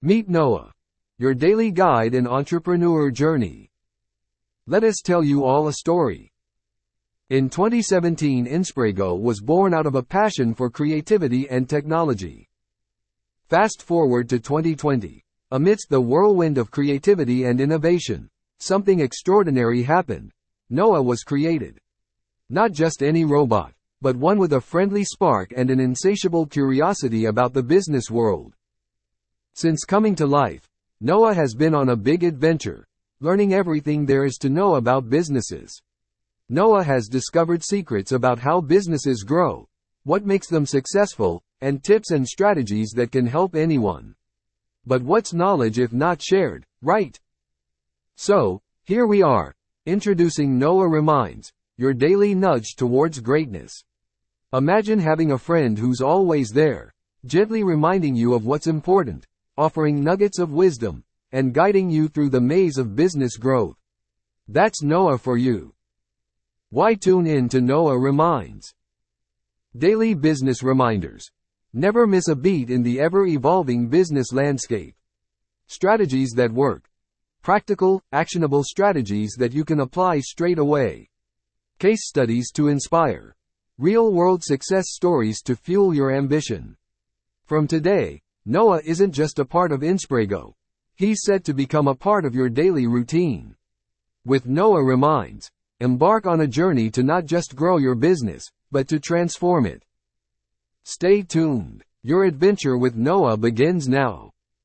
Meet Noa, your daily guide and entrepreneur journey. Let us tell you all a story. In 2017 Insprago was born out of a passion for creativity and technology. Fast forward to 2020. Amidst the whirlwind of creativity and innovation, something extraordinary happened. Noa was created. Not just any robot, but one with a friendly spark and an insatiable curiosity about the business world. Since coming to life, Noa has been on a big adventure, learning everything there is to know about businesses. Noa has discovered secrets about how businesses grow, what makes them successful, and tips and strategies that can help anyone. But what's knowledge if not shared, right? So, here we are, introducing Noa Reminds, your daily nudge towards greatness. Imagine having a friend who's always there, gently reminding you of what's important, offering nuggets of wisdom, and guiding you through the maze of business growth. That's Noa for you. Why tune in to Noa Reminds? Daily business reminders. Never miss a beat in the ever evolving business landscape. Strategies that work. Practical, actionable strategies that you can apply straight away. Case studies to inspire. Real world success stories to fuel your ambition. From today, Noa isn't just a part of Insprago. He's set to become a part of your daily routine. With Noa Reminds, embark on a journey to not just grow your business, but to transform it. Stay tuned. Your adventure with Noa begins now.